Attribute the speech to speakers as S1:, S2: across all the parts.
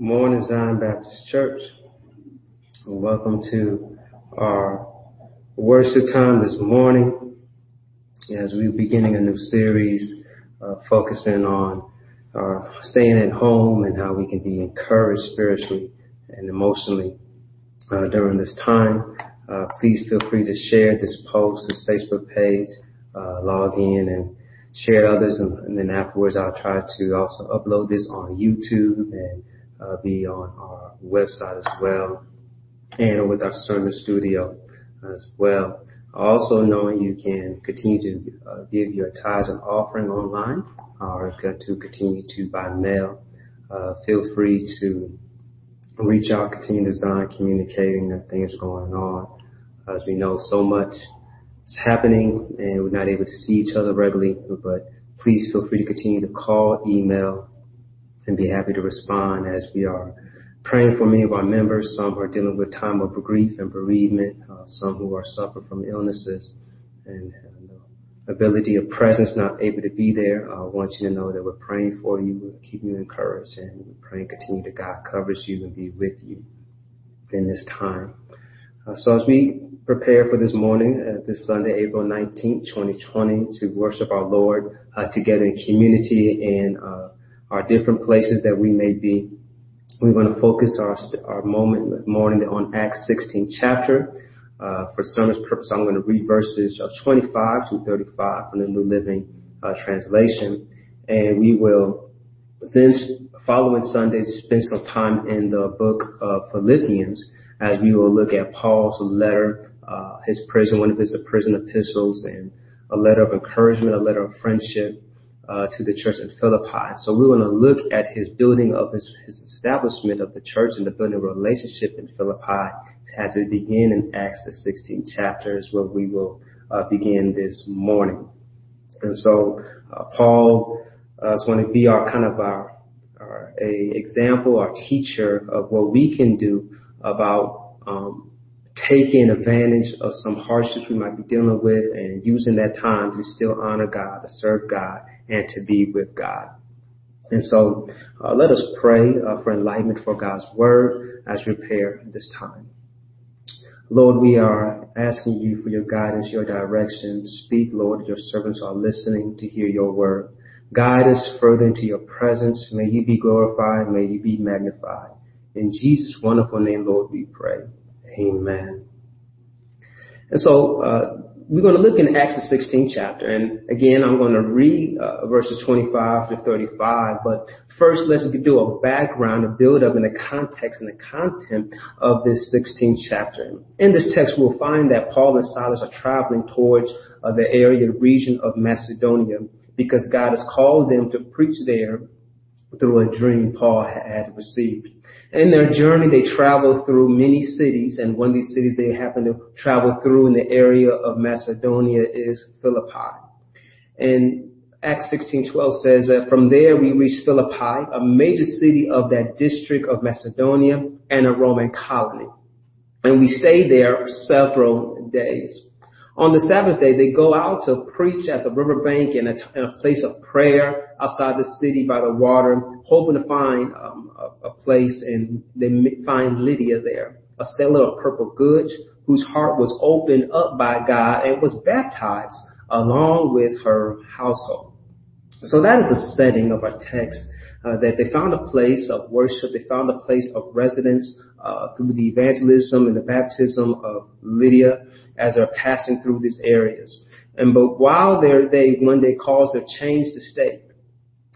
S1: Morning, Zion Baptist Church. Welcome to our worship time this morning as we're beginning a new series uh, focusing on uh, staying at home and how we can be encouraged spiritually and emotionally uh, during this time. Uh, please feel free to share this post, this Facebook page, uh, log in and share others, and, and, then afterwards I'll try to also upload this on YouTube and uh, be on our website as well, and with our sermon studio as well. Also knowing you can continue to uh, give your tithes and offering online, or to continue to by mail. Uh, feel free to reach out, continue design, communicating that things are going on. As we know, so much is happening and we're not able to see each other regularly, but please feel free to continue to call, email, and be happy to respond as we are praying for many of our members. Some are dealing with time of grief and bereavement, uh, some who are suffering from illnesses and uh, ability of presence, not able to be there. I want you to know that we're praying for you, keeping you encouraged, and we're praying continue that God covers you and be with you in this time. Uh, so as we prepare for this morning, uh, this Sunday, April 19th, 2020, to worship our Lord uh, together in community and uh, our different places that we may be, We're going to focus our, our moment morning on Acts 16 chapter. Uh, for sermon's purpose, I'm going to read verses of 25 to 35 from the New Living uh, Translation, and we will then following Sunday spend some time in the book of Philippians as we will look at Paul's letter, uh, his prison, one of his prison epistles, and a letter of encouragement, a letter of friendship uh, to the church in Philippi. So we want to look at his building of his, his establishment of the church and the building relationship in Philippi as it begin in Acts the 16th chapter is where we will uh, begin this morning. And so uh, Paul uh, is going to be our kind of our, our a example, our teacher of what we can do about um, taking advantage of some hardships we might be dealing with and using that time to still honor God, to serve God, and to be with God. And so uh, let us pray uh, for enlightenment for God's word as we prepare this time. Lord, we are asking you for your guidance, your direction. Speak, Lord, your servants are listening to hear your word. Guide us further into your presence. May you be glorified. May you be magnified. In Jesus' wonderful name, Lord, we pray. Amen. And so, uh, we're going to look in Acts the 16th chapter, and again, I'm going to read uh, verses 25 to 35. But first, let's do a background, a build up, in the context and the content of this 16th chapter. In this text, we'll find that Paul and Silas are traveling towards uh, the area, the region of Macedonia, because God has called them to preach there through a dream Paul had received. In their journey, they traveled through many cities, and one of these cities they happened to travel through in the area of Macedonia is Philippi. And Acts 16:12 says that from there we reached Philippi, a major city of that district of Macedonia and a Roman colony. And we stayed there several days. On the Sabbath day, they go out to preach at the riverbank in a, in a place of prayer outside the city by the water, hoping to find um, a, a place, and they find Lydia there, a seller of purple goods, whose heart was opened up by God and was baptized along with her household. So that is the setting of our text. Uh, that they found a place of worship, they found a place of residence uh, through the evangelism and the baptism of Lydia as they're passing through these areas. And but while they're, they one day caused a change to state,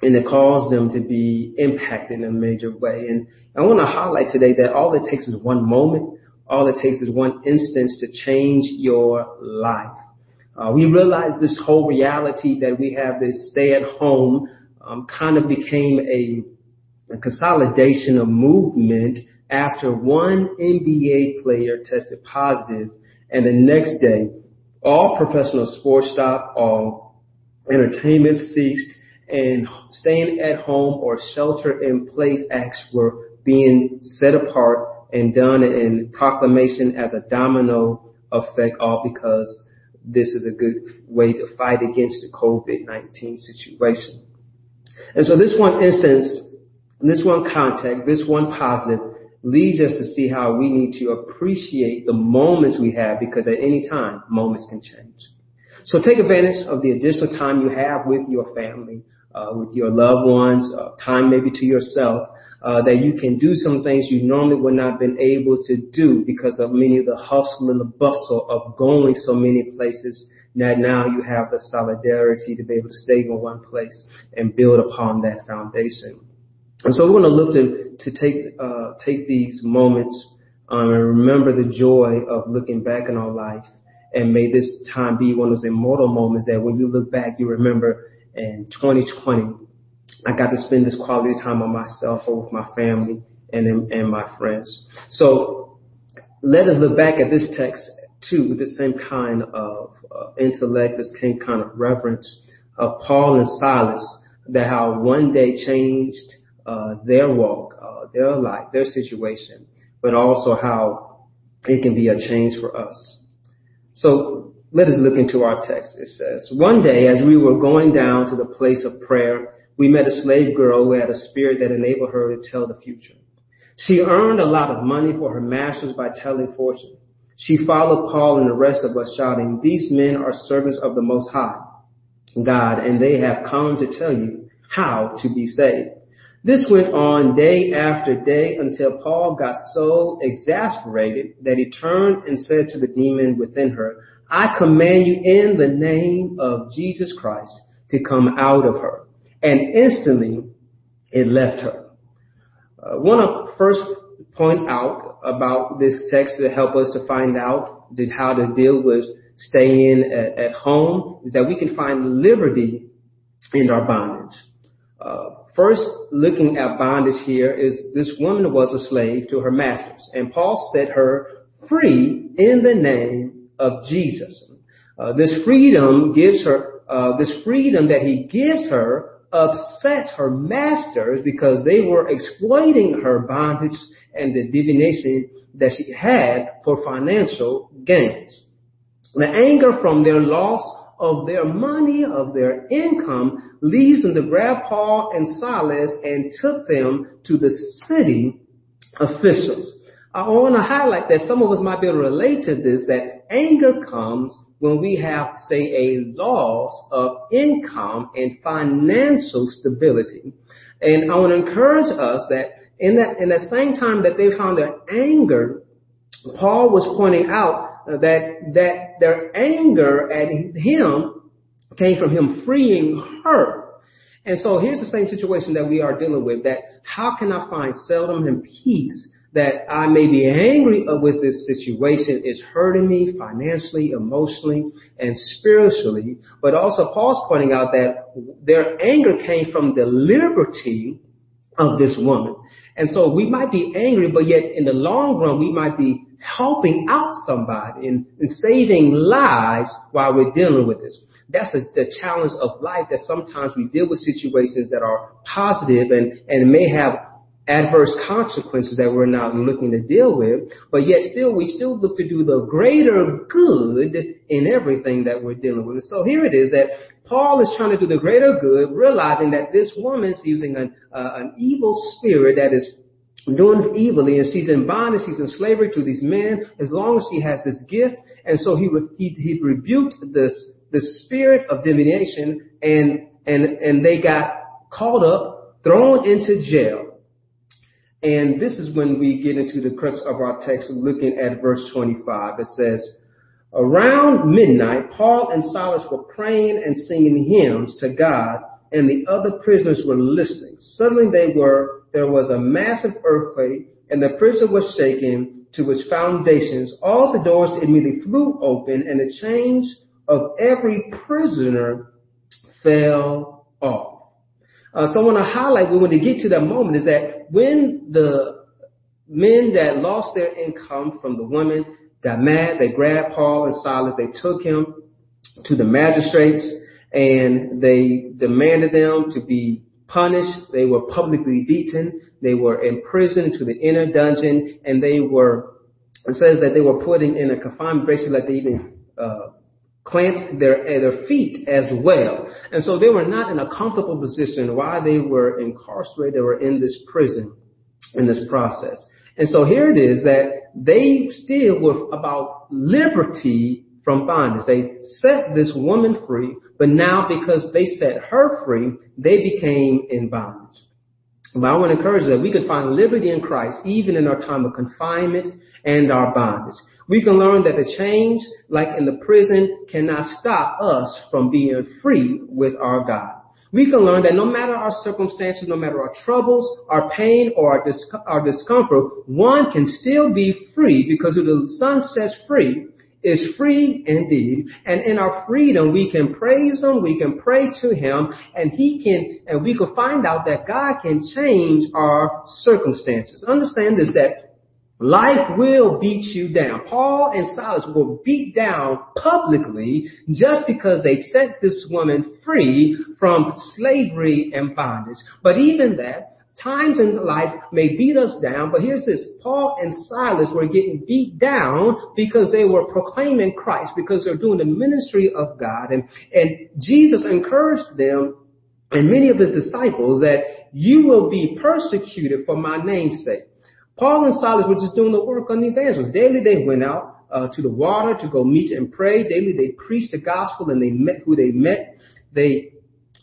S1: and it caused them to be impacted in a major way. And I want to highlight today that all it takes is one moment, all it takes is one instance to change your life. Uh, we realize this whole reality that we have this stay at home um, kind of became a, a consolidation of movement after one NBA player tested positive and the next day, all professional sports stopped, all entertainment ceased, and staying at home or shelter in place acts were being set apart and done in proclamation as a domino effect, all because this is a good way to fight against the COVID-19 situation. And so this one instance this one context, this one positive, leads us to see how we need to appreciate the moments we have because at any time, moments can change. So take advantage of the additional time you have with your family, uh, with your loved ones, uh, time maybe to yourself, uh, that you can do some things you normally would not have been able to do because of many of the hustle and the bustle of going so many places. that now you have the solidarity to be able to stay in one place and build upon that foundation. And so we want to look to, to take, uh, take these moments um, and remember the joy of looking back in our life and may this time be one of those immortal moments that when you look back, you remember in 2020, I got to spend this quality time on myself or with my family and, and my friends. So let us look back at this text too with the same kind of uh, intellect, this same kind of reverence of Paul and Silas, that how one day changed uh, their walk, uh, their life, their situation, but also how it can be a change for us. So let us look into our text. It says, One day as we were going down to the place of prayer, we met a slave girl who had a spirit that enabled her to tell the future. She earned a lot of money for her masters by telling fortune. She followed Paul and the rest of us shouting, These men are servants of the Most High God, and they have come to tell you how to be saved. This went on day after day until Paul got so exasperated that he turned and said to the demon within her, I command you in the name of Jesus Christ to come out of her. And instantly it left her. I want to first point out about this text to help us to find out that how to deal with staying at, at home is that we can find liberty in our bondage. Uh, First, looking at bondage here is this woman was a slave to her masters, and Paul set her free in the name of Jesus. Uh, this freedom gives her, uh, this freedom that he gives her upsets her masters because they were exploiting her bondage and the divination that she had for financial gains. The anger from their loss of their money, of their income, leads them to grab Paul and Silas and took them to the city officials. I want to highlight that some of us might be able to relate to this, that anger comes when we have, say, a loss of income and financial stability. And I want to encourage us that in that, in the same time that they found their anger, Paul was pointing out that, that their anger at him came from him freeing her. And so here's the same situation that we are dealing with, that how can I find seldom and peace that I may be angry with this situation is hurting me financially, emotionally, and spiritually. But also Paul's pointing out that their anger came from the liberty of this woman. And so we might be angry, but yet in the long run, we might be helping out somebody and, and saving lives while we're dealing with this. That's the, the challenge of life that sometimes we deal with situations that are positive and, and may have adverse consequences that we're not looking to deal with, but yet still, we still look to do the greater good in everything that we're dealing with. So here it is that Paul is trying to do the greater good, realizing that this woman is using an, uh, an evil spirit that is doing evilly and she's in bondage, she's in slavery to these men as long as she has this gift. And so he, he, he rebuked this, the spirit of divination and, and, and they got caught up, thrown into jail. And this is when we get into the crux of our text looking at verse 25. It says, Around midnight, Paul and Silas were praying and singing hymns to God, and the other prisoners were listening. Suddenly they were there was a massive earthquake and the prison was shaken to its foundations. All the doors immediately flew open and the chains of every prisoner fell off. Uh, so I want to highlight we get to that moment is that when the men that lost their income from the women got mad, they grabbed Paul and Silas, they took him to the magistrates and they demanded them to be punished. They were publicly beaten. They were imprisoned to the inner dungeon, and they were. It says that they were putting in a confinement, basically like they even uh, plant their, eh, their feet as well. And so they were not in a comfortable position while they were incarcerated, they were in this prison in this process. And so here it is that they still were about liberty from bondage. They set this woman free, but now because they set her free, they became in bondage. But I want to encourage that we can find liberty in Christ even in our time of confinement and our bondage. We can learn that the chains, like in the prison, cannot stop us from being free with our God. We can learn that no matter our circumstances, no matter our troubles, our pain, or our, dis- our discomfort, one can still be free because who the Son sets free is free indeed. And in our freedom, we can praise Him, we can pray to Him, and He can, and we can find out that God can change our circumstances. Understand this, that Life will beat you down. Paul and Silas were beat down publicly just because they set this woman free from slavery and bondage. But even that, times in life may beat us down, but here's this. Paul and Silas were getting beat down because they were proclaiming Christ, because they're doing the ministry of God. And, and Jesus encouraged them and many of his disciples that you will be persecuted for my name's sake. Paul and Silas were just doing the work on the evangelists. Daily they went out uh, to the water to go meet and pray. Daily they preached the gospel and they met who they met. They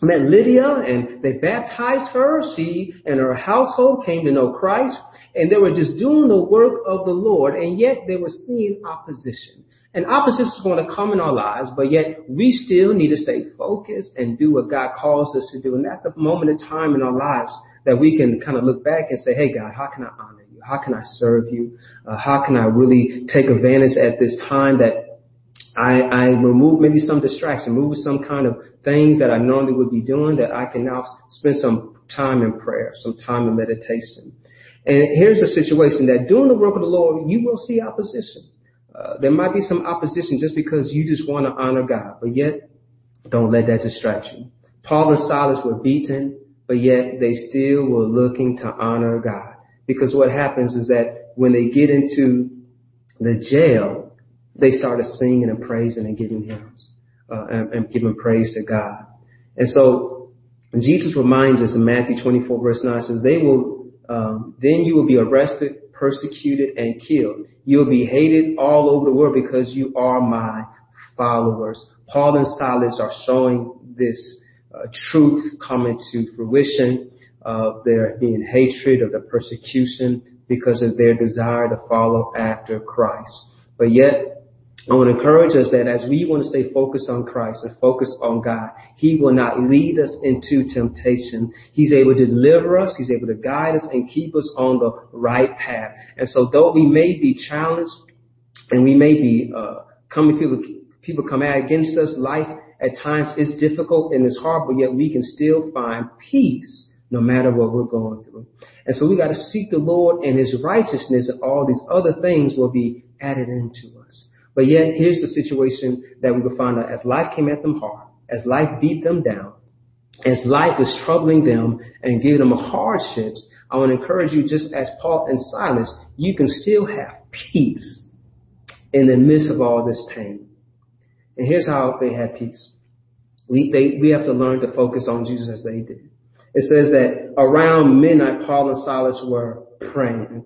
S1: met Lydia and they baptized her. She and her household came to know Christ and they were just doing the work of the Lord and yet they were seeing opposition. And opposition is going to come in our lives, but yet we still need to stay focused and do what God calls us to do. And that's the moment of time in our lives that we can kind of look back and say, hey God, how can I honor? How can I serve you? Uh, how can I really take advantage at this time that I, I remove maybe some distraction, remove some kind of things that I normally would be doing that I can now spend some time in prayer, some time in meditation. And here's the situation that doing the work of the Lord, you will see opposition. Uh, there might be some opposition just because you just want to honor God, but yet don't let that distract you. Paul and Silas were beaten, but yet they still were looking to honor God. Because what happens is that when they get into the jail, they started singing and praising and giving hymns uh, and, and giving praise to God. And so Jesus reminds us in Matthew 24 verse 9 says, they will, um, then you will be arrested, persecuted, and killed. You will be hated all over the world because you are my followers. Paul and Silas are showing this uh, truth coming to fruition of their being hatred, of the persecution because of their desire to follow after Christ. But yet, I want to encourage us that as we want to stay focused on Christ and focused on God, He will not lead us into temptation. He's able to deliver us. He's able to guide us and keep us on the right path. And so though we may be challenged and we may be, uh, coming people, people come out against us, life at times is difficult and it's hard, but yet we can still find peace no matter what we're going through. And so we got to seek the Lord and His righteousness and all these other things will be added into us. But yet here's the situation that we will find out as life came at them hard, as life beat them down, as life was troubling them and giving them hardships, I want to encourage you, just as Paul and Silas, you can still have peace in the midst of all this pain. And here's how they had peace. We, they, we have to learn to focus on Jesus as they did. It says that around midnight, Paul and Silas were praying.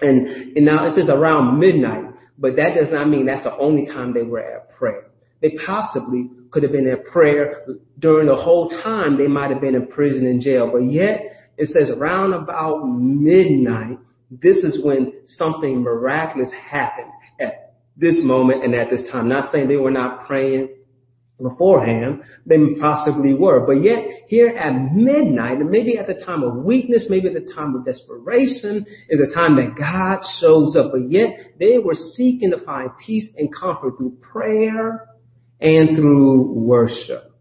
S1: And, and now it says around midnight, but that does not mean that's the only time they were at prayer. They possibly could have been at prayer during the whole time they might have been in prison and jail. But yet it says around about midnight, this is when something miraculous happened at this moment and at this time. Not saying they were not praying beforehand, they possibly were. But yet, here at midnight, and maybe at the time of weakness, maybe at the time of desperation, is a time that God shows up. But yet, they were seeking to find peace and comfort through prayer and through worship.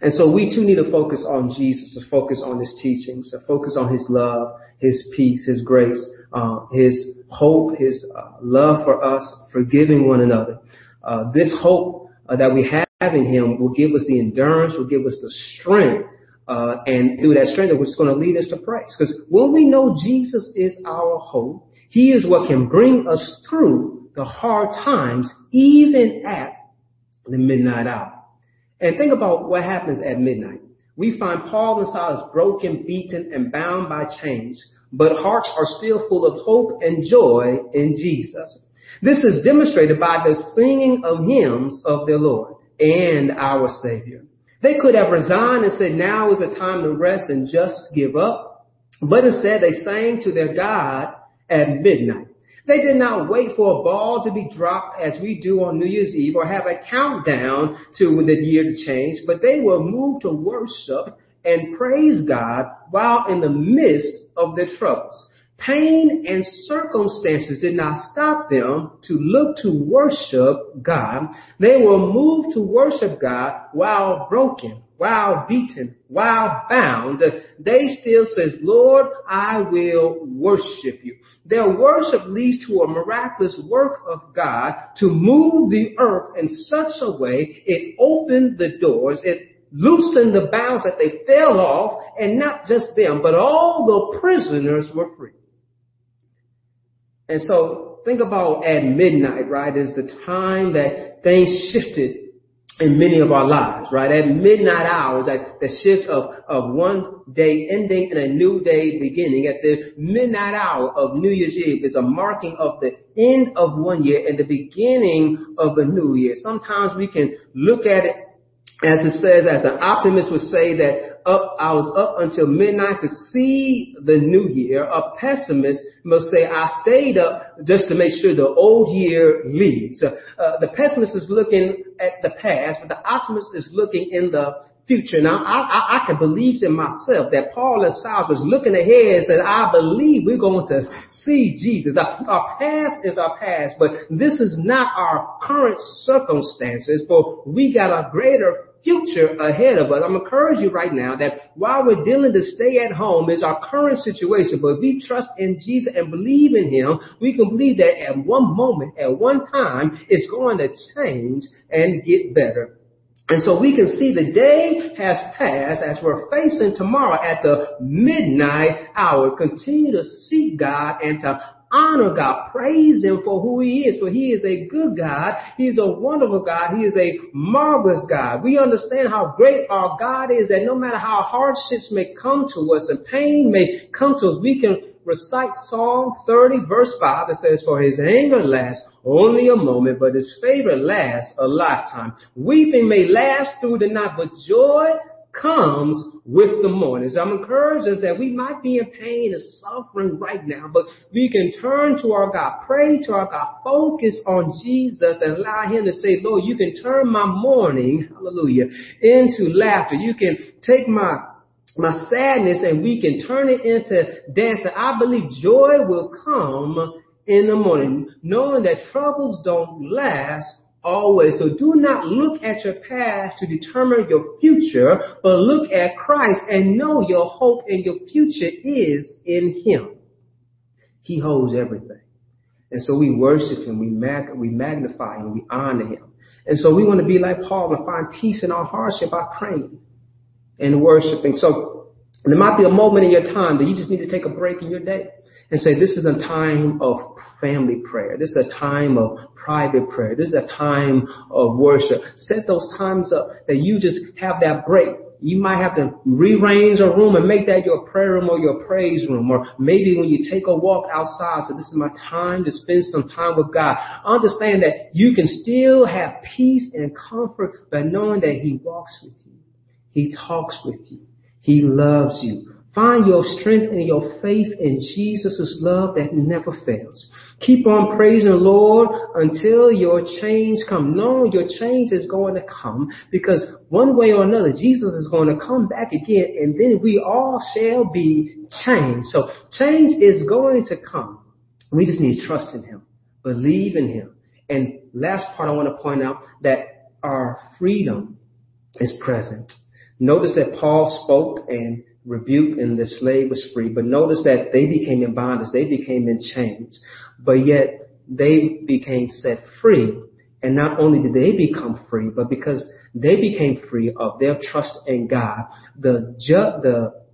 S1: And so we too need to focus on Jesus, to focus on his teachings, to focus on his love, his peace, his grace, uh, his hope, his uh, love for us, forgiving one another. Uh, this hope uh, that we have in him will give us the endurance, will give us the strength, uh, and through that strength, it's going to lead us to praise. Because when we know Jesus is our hope, he is what can bring us through the hard times, even at the midnight hour. And think about what happens at midnight. We find Paul and Silas broken, beaten, and bound by chains, but hearts are still full of hope and joy in Jesus. This is demonstrated by the singing of hymns of their Lord and our Savior. They could have resigned and said, now is the time to rest and just give up. But instead they sang to their God at midnight. They did not wait for a ball to be dropped as we do on New Year's Eve or have a countdown to the year to change, but they were moved to worship and praise God while in the midst of their troubles. Pain and circumstances did not stop them to look to worship God. They were moved to worship God while broken, while beaten, while bound. They still says, Lord, I will worship you. Their worship leads to a miraculous work of God to move the earth in such a way it opened the doors, it loosened the bounds that they fell off, and not just them, but all the prisoners were free. And so think about at midnight, right, is the time that things shifted in many of our lives, right? At midnight hours, at the shift of, of one day ending and a new day beginning, at the midnight hour of New Year's Eve is a marking of the end of one year and the beginning of a new year. Sometimes we can look at it as it says, as the optimist would say that up, I was up until midnight to see the new year. A pessimist must say, I stayed up just to make sure the old year leaves. Uh, the pessimist is looking at the past, but the optimist is looking in the future. Now, I, I, I can believe in myself that Paul and Silas was looking ahead and said, I believe we're going to see Jesus. Our, our past is our past, but this is not our current circumstances, but we got a greater future ahead of us. I'm encouraging you right now that while we're dealing to stay at home is our current situation, but if we trust in Jesus and believe in Him, we can believe that at one moment, at one time, it's going to change and get better. And so we can see the day has passed as we're facing tomorrow at the midnight hour. Continue to seek God and to honor God. Praise Him for who He is, for He is a good God. He is a wonderful God. He is a marvelous God. We understand how great our God is that no matter how hardships may come to us and pain may come to us, we can recite Psalm 30 verse 5. It says, for His anger lasts only a moment, but His favor lasts a lifetime. Weeping may last through the night, but joy comes with the morning. So I'm encouraged us that we might be in pain and suffering right now, but we can turn to our God, pray to our God, focus on Jesus and allow Him to say, Lord, you can turn my mourning, hallelujah, into laughter. You can take my my sadness and we can turn it into dancing. I believe joy will come in the morning, knowing that troubles don't last always. So do not look at your past to determine your future, but look at Christ and know your hope and your future is in Him. He holds everything. And so we worship Him, we, mag- we magnify Him, we honor Him. And so we want to be like Paul and find peace in our hardship by praying and worshiping. So there might be a moment in your time that you just need to take a break in your day and say, this is a time of family prayer. This is a time of private prayer. This is a time of worship. Set those times up that you just have that break. You might have to rearrange a room and make that your prayer room or your praise room. Or maybe when you take a walk outside, so this is my time to spend some time with God. Understand that you can still have peace and comfort by knowing that He walks with you. He talks with you. He loves you. Find your strength and your faith in Jesus' love that never fails. Keep on praising the Lord until your change come. Knowing your change is going to come because one way or another, Jesus is going to come back again and then we all shall be changed. So change is going to come. We just need to trust in Him, believe in Him. And last part I want to point out that our freedom is present. Notice that Paul spoke and rebuked and the slave was free. But notice that they became in bondage. They became in chains. But yet they became set free. And not only did they become free, but because they became free of their trust in God, the ju- the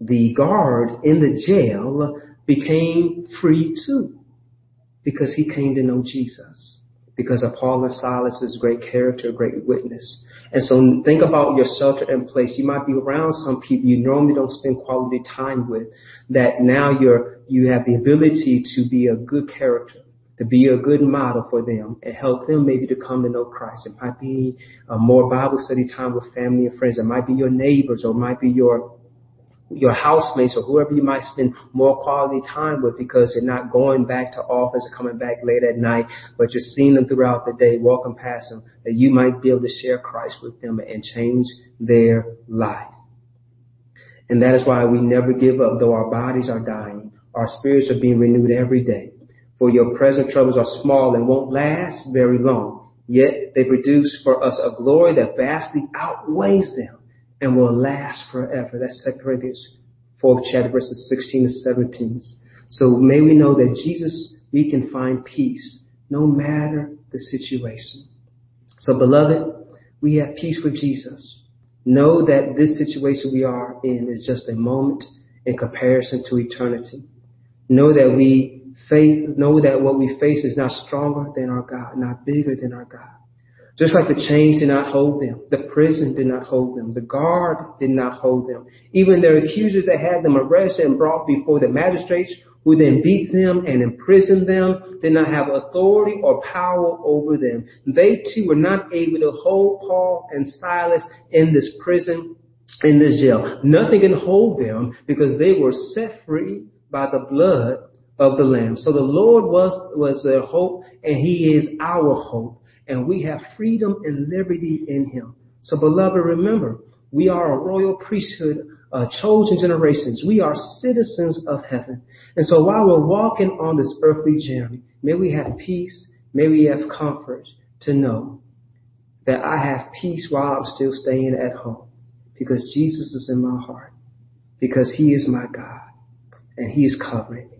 S1: the guard in the jail became free too, because he came to know Jesus. Because of Paul and Silas's great character, great witness. And so think about your shelter in place. You might be around some people you normally don't spend quality time with that now you're, you have the ability to be a good character, to be a good model for them and help them maybe to come to know Christ. It might be more Bible study time with family and friends. It might be your neighbors or it might be your your housemates or whoever you might spend more quality time with because you're not going back to office or coming back late at night, but you're seeing them throughout the day, walking past them, that you might be able to share Christ with them and change their life. And that is why we never give up, though our bodies are dying. Our spirits are being renewed every day. For your present troubles are small and won't last very long. Yet they produce for us a glory that vastly outweighs them and will last forever. That's 2 Corinthians 4th chapter verses 16 to 17. So may we know that Jesus, we can find peace no matter the situation. So beloved, we have peace with Jesus. Know that this situation we are in is just a moment in comparison to eternity. Know that we face, know that what we face is not stronger than our God, not bigger than our God. Just like the chains did not hold them, the prison did not hold them, the guard did not hold them. Even their accusers that had them arrested and brought before the magistrates who then beat them and imprisoned them did not have authority or power over them. They too were not able to hold Paul and Silas in this prison, in this jail. Nothing can hold them because they were set free by the blood of the Lamb. So the Lord was, was their hope and He is our hope and we have freedom and liberty in him. So beloved, remember, we are a royal priesthood, uh, chosen generations. We are citizens of heaven. And so while we're walking on this earthly journey, may we have peace, may we have comfort to know that I have peace while I'm still staying at home because Jesus is in my heart, because he is my God and he is covering me.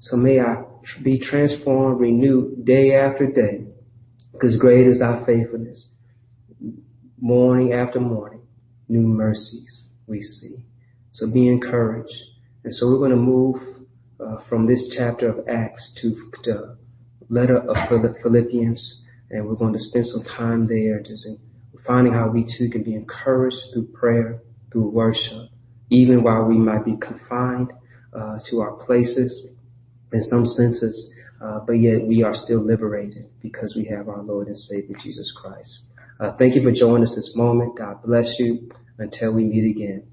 S1: So may I be transformed, renewed day after day because great is thy faithfulness. Morning after morning, new mercies we see. So be encouraged. And so we're going to move uh, from this chapter of Acts to the letter of Philippians, and we're going to spend some time there just finding how we too can be encouraged through prayer, through worship, even while we might be confined uh, to our places in some senses uh, but yet we are still liberated because we have our Lord and Savior Jesus Christ. Uh, thank you for joining us this moment. God bless you. Until we meet again.